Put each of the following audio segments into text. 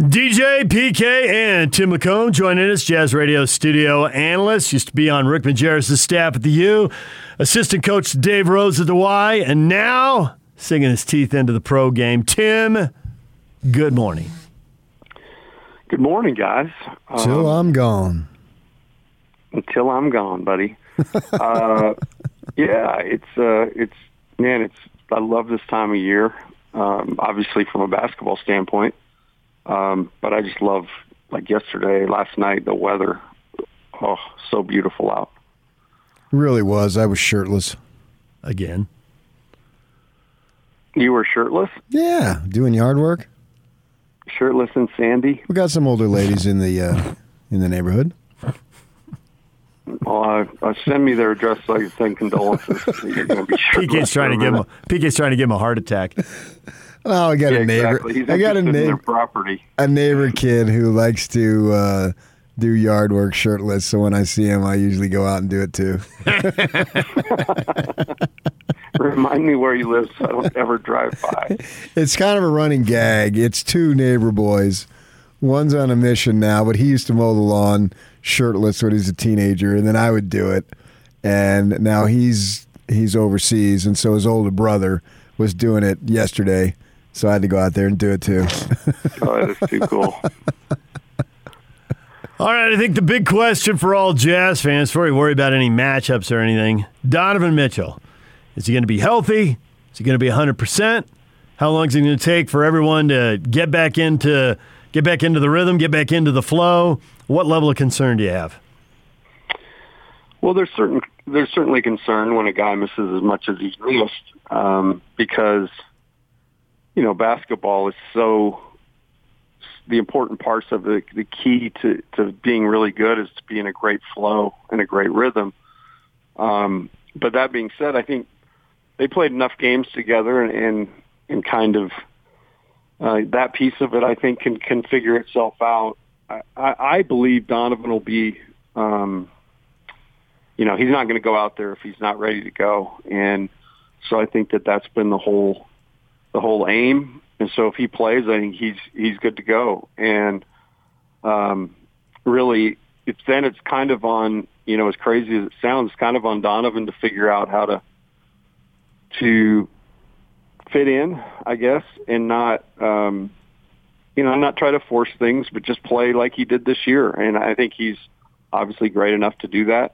DJ, PK, and Tim McComb joining us, Jazz Radio studio analyst. Used to be on Rick Majerus' staff at the U, assistant coach Dave Rose at the Y, and now singing his teeth into the pro game. Tim, good morning. Good morning, guys. Till um, I'm gone. Until I'm gone, buddy. uh, yeah, it's uh, it's man, it's I love this time of year. Um, obviously, from a basketball standpoint um, but I just love, like yesterday, last night, the weather. Oh, so beautiful out. Really was. I was shirtless. Again. You were shirtless? Yeah, doing yard work. Shirtless and sandy. We got some older ladies in the uh, in the neighborhood. Well, uh, uh, send me their address so I can send condolences. You're going to be PK's trying to give him. A, PK's trying to give him a heart attack. Oh, I got yeah, a neighbor. Exactly. I got a neighbor. Property. A neighbor kid who likes to uh, do yard work shirtless. So when I see him, I usually go out and do it too. Remind me where you live so I don't ever drive by. It's kind of a running gag. It's two neighbor boys. One's on a mission now, but he used to mow the lawn shirtless when he was a teenager, and then I would do it. And now he's he's overseas, and so his older brother was doing it yesterday so I had to go out there and do it too. oh, that is too cool. All right, I think the big question for all Jazz fans, before we worry about any matchups or anything, Donovan Mitchell. Is he going to be healthy? Is he going to be 100%? How long is it going to take for everyone to get back into get back into the rhythm, get back into the flow? What level of concern do you have? Well, there's certain there's certainly concern when a guy misses as much as he's missed um, because – you know, basketball is so the important parts of the the key to to being really good is to be in a great flow and a great rhythm. Um, but that being said, I think they played enough games together and and, and kind of uh, that piece of it, I think, can can figure itself out. I, I, I believe Donovan will be, um, you know, he's not going to go out there if he's not ready to go, and so I think that that's been the whole the whole aim. And so if he plays, I think he's he's good to go. And um, really, it's then it's kind of on you know as crazy as it sounds, kind of on Donovan to figure out how to to fit in, I guess, and not um, you know not try to force things, but just play like he did this year. And I think he's obviously great enough to do that.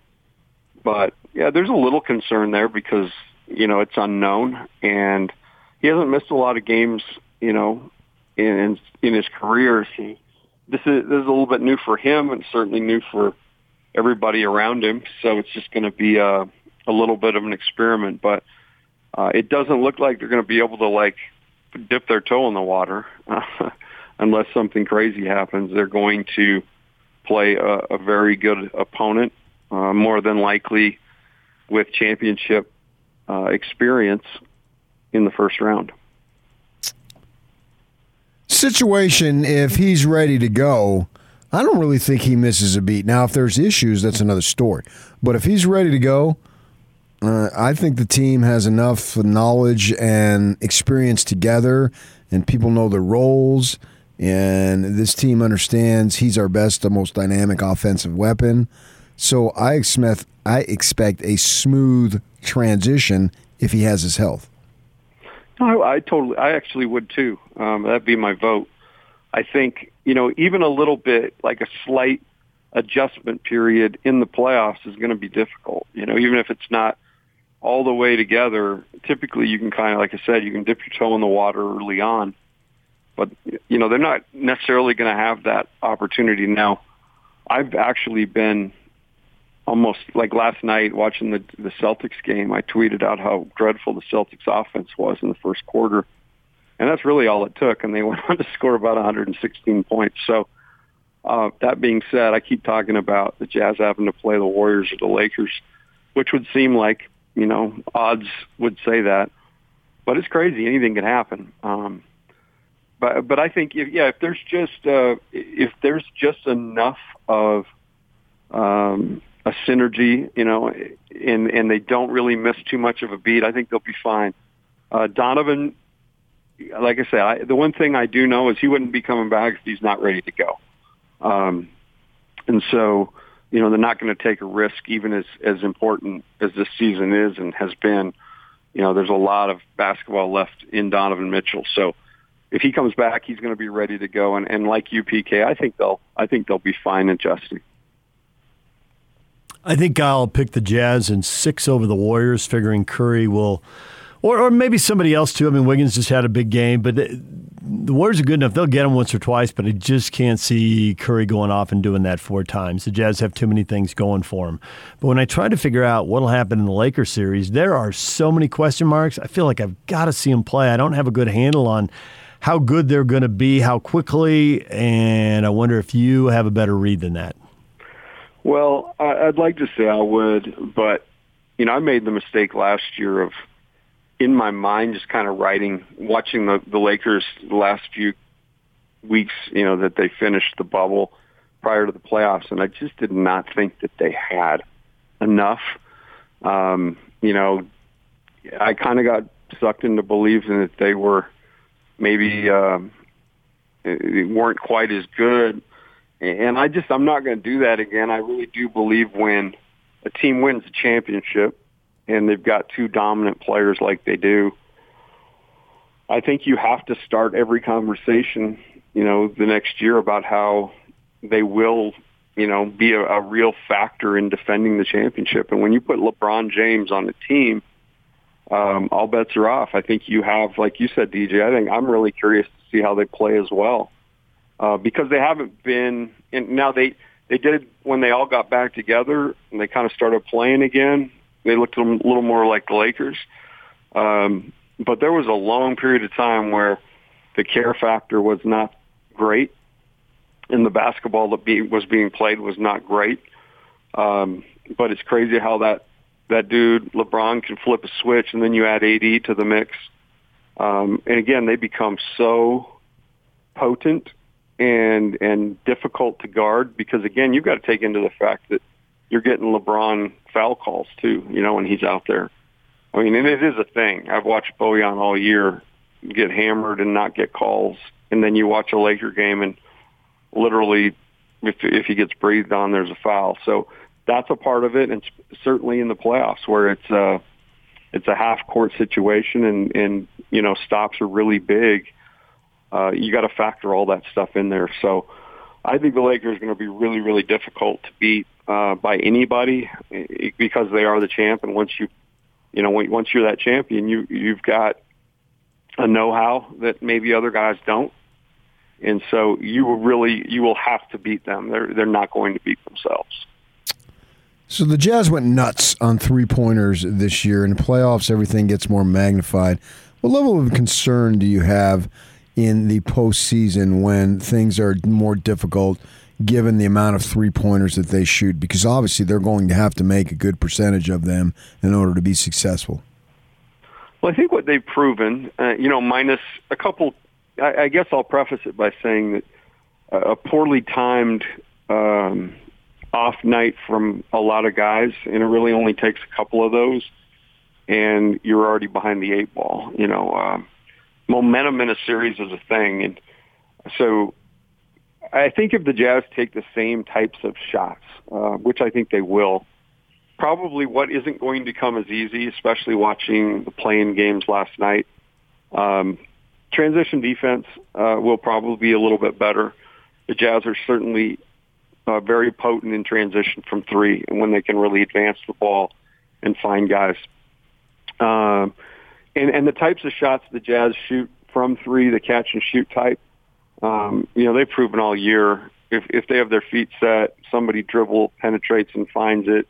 But yeah, there's a little concern there because you know it's unknown and he hasn't missed a lot of games, you know, in in his career. He this is this is a little bit new for him, and certainly new for everybody around him. So it's just going to be a a little bit of an experiment, but uh, it doesn't look like they're going to be able to like dip their toe in the water unless something crazy happens. They're going to play a, a very good opponent, uh, more than likely with championship uh, experience in the first round. Situation if he's ready to go, I don't really think he misses a beat. Now, if there's issues, that's another story. But if he's ready to go, uh, I think the team has enough knowledge and experience together, and people know their roles. And this team understands he's our best, the most dynamic offensive weapon. So I expect I expect a smooth transition if he has his health. I, I totally, I actually would too. Um, that'd be my vote. I think you know even a little bit, like a slight adjustment period in the playoffs is going to be difficult. You know, even if it's not all the way together, typically you can kind of, like I said, you can dip your toe in the water early on. But you know, they're not necessarily going to have that opportunity now. I've actually been almost like last night watching the the Celtics game, I tweeted out how dreadful the Celtics offense was in the first quarter. And that's really all it took and they went on to score about 116 points. So uh that being said, I keep talking about the Jazz having to play the Warriors or the Lakers, which would seem like, you know, odds would say that. But it's crazy, anything can happen. Um but but I think if, yeah, if there's just uh if there's just enough of um a synergy, you know, and and they don't really miss too much of a beat. I think they'll be fine. Uh, Donovan, like I said, I, the one thing I do know is he wouldn't be coming back if he's not ready to go. Um, and so, you know, they're not going to take a risk, even as as important as this season is and has been. You know, there's a lot of basketball left in Donovan Mitchell, so if he comes back, he's going to be ready to go. And, and like UPK, I think they'll I think they'll be fine adjusting. I think I'll pick the Jazz in six over the Warriors, figuring Curry will, or or maybe somebody else too. I mean, Wiggins just had a big game, but the, the Warriors are good enough; they'll get him once or twice. But I just can't see Curry going off and doing that four times. The Jazz have too many things going for them. But when I try to figure out what'll happen in the Lakers series, there are so many question marks. I feel like I've got to see them play. I don't have a good handle on how good they're going to be, how quickly, and I wonder if you have a better read than that. Well, I'd like to say I would, but you know, I made the mistake last year of in my mind just kind of writing, watching the the Lakers the last few weeks, you know, that they finished the bubble prior to the playoffs, and I just did not think that they had enough. Um, you know, I kind of got sucked into believing that they were maybe um, weren't quite as good. And I just I'm not going to do that again. I really do believe when a team wins a championship and they've got two dominant players like they do, I think you have to start every conversation, you know, the next year about how they will, you know, be a, a real factor in defending the championship. And when you put LeBron James on the team, um, all bets are off. I think you have, like you said, DJ. I think I'm really curious to see how they play as well, uh, because they haven't been. And now they they did when they all got back together and they kind of started playing again. They looked a little more like the Lakers, um, but there was a long period of time where the care factor was not great, and the basketball that be, was being played was not great. Um, but it's crazy how that that dude LeBron can flip a switch, and then you add AD to the mix, um, and again they become so potent and and difficult to guard because again you've got to take into the fact that you're getting LeBron foul calls too. You know when he's out there. I mean, and it is a thing. I've watched Bojan all year get hammered and not get calls, and then you watch a Laker game and literally, if if he gets breathed on, there's a foul. So that's a part of it, and certainly in the playoffs where it's a it's a half court situation, and and you know stops are really big. Uh, you got to factor all that stuff in there. So I think the Lakers are going to be really really difficult to beat uh, by anybody because they are the champ, and once you you know once you're that champion, you you've got a know-how that maybe other guys don't. And so you will really you will have to beat them. They're they're not going to beat themselves. So the Jazz went nuts on three pointers this year. In the playoffs, everything gets more magnified. What level of concern do you have in the postseason when things are more difficult, given the amount of three pointers that they shoot? Because obviously they're going to have to make a good percentage of them in order to be successful. Well, I think what they've proven, uh, you know, minus a couple. I, I guess I'll preface it by saying that a poorly timed. Um, off night from a lot of guys, and it really only takes a couple of those, and you're already behind the eight ball. You know, uh, momentum in a series is a thing, and so I think if the Jazz take the same types of shots, uh, which I think they will, probably what isn't going to come as easy, especially watching the playing games last night. Um, transition defense uh, will probably be a little bit better. The Jazz are certainly uh, very potent in transition from three and when they can really advance the ball and find guys. Um, and, and the types of shots the Jazz shoot from three, the catch and shoot type, um, you know, they've proven all year if, if they have their feet set, somebody dribble penetrates and finds it,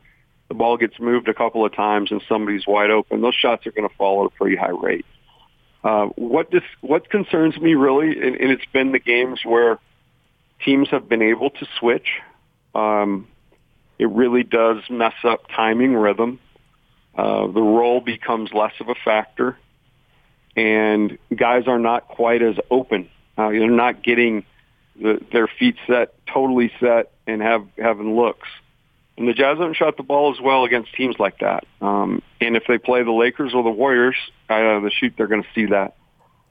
the ball gets moved a couple of times and somebody's wide open, those shots are going to fall at a pretty high rate. Uh, what dis- what concerns me really, and, and it's been the games where teams have been able to switch um, it really does mess up timing, rhythm. Uh, the role becomes less of a factor, and guys are not quite as open. Uh, they're not getting the, their feet set, totally set, and have having looks. And the Jazz haven't shot the ball as well against teams like that. Um, and if they play the Lakers or the Warriors, uh, the shoot, they're going to see that.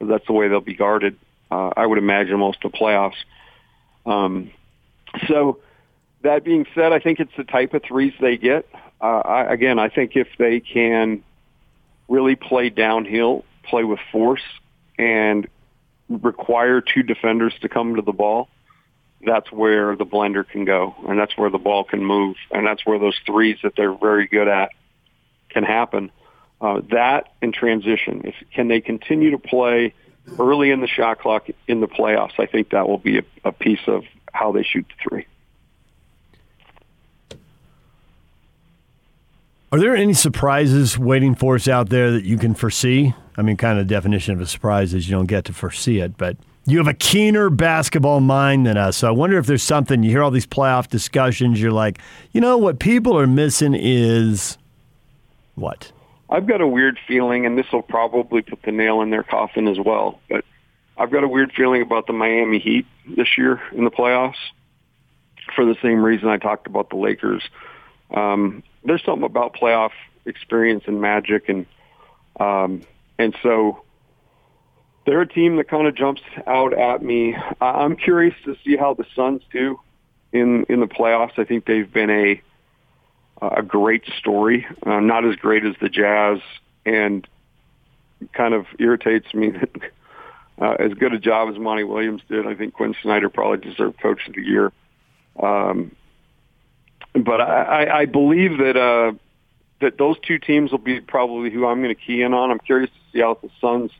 That's the way they'll be guarded. Uh, I would imagine most of the playoffs. Um, so that being said, I think it's the type of threes they get. Uh, I, again, I think if they can really play downhill, play with force, and require two defenders to come to the ball, that's where the blender can go, and that's where the ball can move, and that's where those threes that they're very good at can happen. Uh, that and transition. If can they continue to play early in the shot clock in the playoffs? I think that will be a, a piece of how they shoot the three. Are there any surprises waiting for us out there that you can foresee? I mean, kind of the definition of a surprise is you don't get to foresee it, but you have a keener basketball mind than us. So I wonder if there's something you hear all these playoff discussions. You're like, you know, what people are missing is what? I've got a weird feeling, and this will probably put the nail in their coffin as well. But I've got a weird feeling about the Miami Heat this year in the playoffs for the same reason I talked about the Lakers. Um, there's something about playoff experience and magic, and um, and so they're a team that kind of jumps out at me. I'm curious to see how the Suns do in in the playoffs. I think they've been a a great story, uh, not as great as the Jazz, and kind of irritates me that uh, as good a job as Monty Williams did, I think Quin Snyder probably deserved Coach of the Year. Um, but I, I, believe that uh, that those two teams will be probably who I'm going to key in on. I'm curious to see how the Suns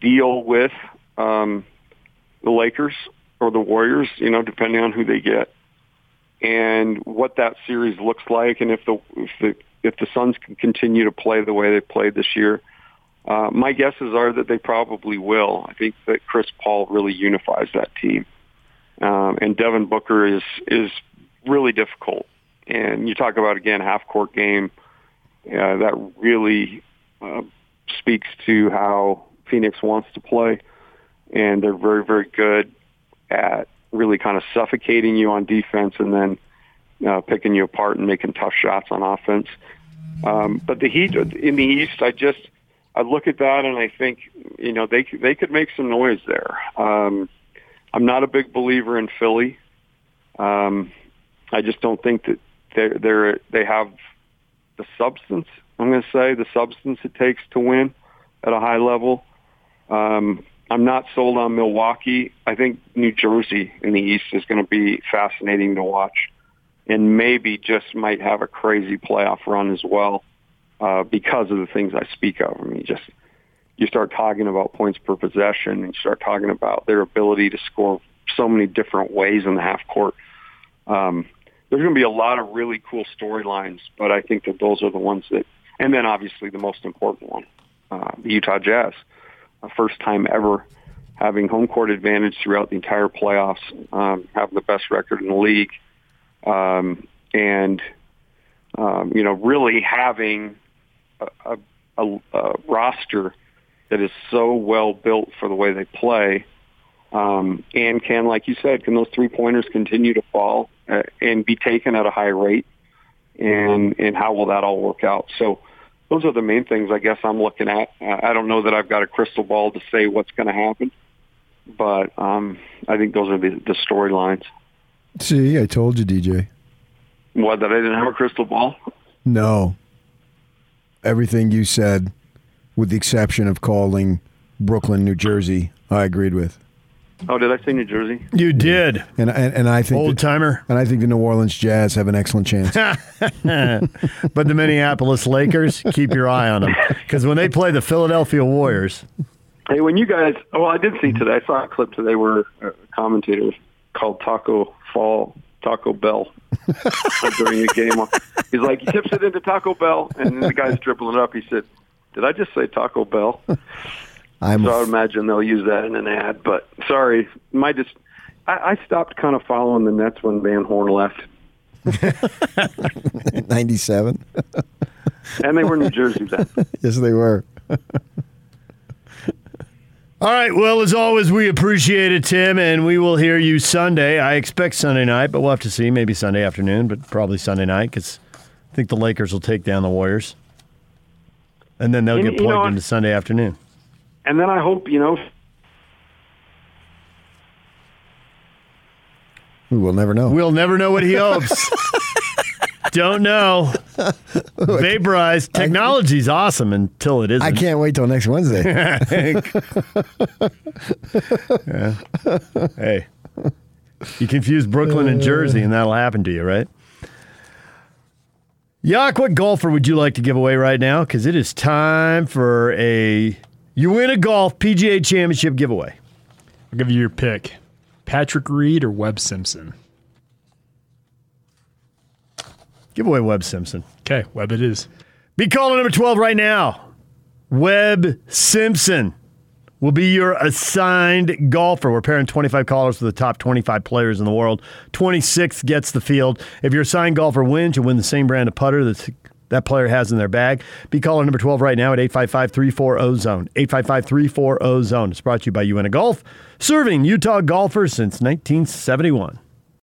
deal with um, the Lakers or the Warriors, you know, depending on who they get, and what that series looks like, and if the if the if the Suns can continue to play the way they played this year. Uh, my guesses are that they probably will. I think that Chris Paul really unifies that team, um, and Devin Booker is is really difficult. And you talk about again half court game uh, that really uh, speaks to how Phoenix wants to play, and they're very very good at really kind of suffocating you on defense and then uh, picking you apart and making tough shots on offense. Um, but the Heat in the East, I just I look at that and I think you know they they could make some noise there. Um, I'm not a big believer in Philly. Um, I just don't think that they're, they're they have the substance. I'm going to say the substance it takes to win at a high level. Um, I'm not sold on Milwaukee. I think New Jersey in the East is going to be fascinating to watch, and maybe just might have a crazy playoff run as well uh, because of the things I speak of. I mean, just you start talking about points per possession, and you start talking about their ability to score so many different ways in the half court. Um, there's going to be a lot of really cool storylines, but I think that those are the ones that, and then obviously the most important one, uh, the Utah Jazz, a first time ever having home court advantage throughout the entire playoffs, um, having the best record in the league, um, and um, you know really having a, a, a roster that is so well built for the way they play. Um, and can, like you said, can those three pointers continue to fall uh, and be taken at a high rate? And and how will that all work out? So those are the main things I guess I'm looking at. I don't know that I've got a crystal ball to say what's going to happen, but um, I think those are the, the storylines. See, I told you, DJ. What that I didn't have a crystal ball? No. Everything you said, with the exception of calling Brooklyn, New Jersey, I agreed with. Oh, did I say New Jersey? You did. And and, and I think Old timer. and I think the New Orleans Jazz have an excellent chance. but the Minneapolis Lakers, keep your eye on them because when they play the Philadelphia Warriors, Hey, when you guys, well, I did see today. I saw a clip today where a commentator called Taco Fall Taco Bell during a game. He's like, he tips it into Taco Bell, and the guy's dribbling it up. He said, "Did I just say Taco Bell?" I'm So I would imagine they'll use that in an ad. But sorry, my just I, I stopped kind of following the Nets when Van Horn left, 97. and they were New Jersey then. yes, they were. All right. Well, as always, we appreciate it, Tim, and we will hear you Sunday. I expect Sunday night, but we'll have to see. Maybe Sunday afternoon, but probably Sunday night because I think the Lakers will take down the Warriors, and then they'll You- get you know plugged into Sunday afternoon. And then I hope you know We will never know. We'll never know what he hopes. Don't know. Vaporize. Technology's awesome until it isn't. I can't wait till next Wednesday. Hey, you confuse Brooklyn and Jersey, and that'll happen to you, right? Yak, what golfer would you like to give away right now? Because it is time for a you win a golf PGA Championship giveaway. I'll give you your pick Patrick Reed or Webb Simpson. Give away Webb Simpson. Okay, Webb it is. Be calling number 12 right now. Webb Simpson will be your assigned golfer. We're pairing 25 callers with the top 25 players in the world. 26th gets the field. If your assigned golfer wins, you'll win the same brand of putter that that player has in their bag. Be caller number 12 right now at 855 340 Zone. 855 340 Zone. It's brought to you by UNA Golf, serving Utah golfers since 1971.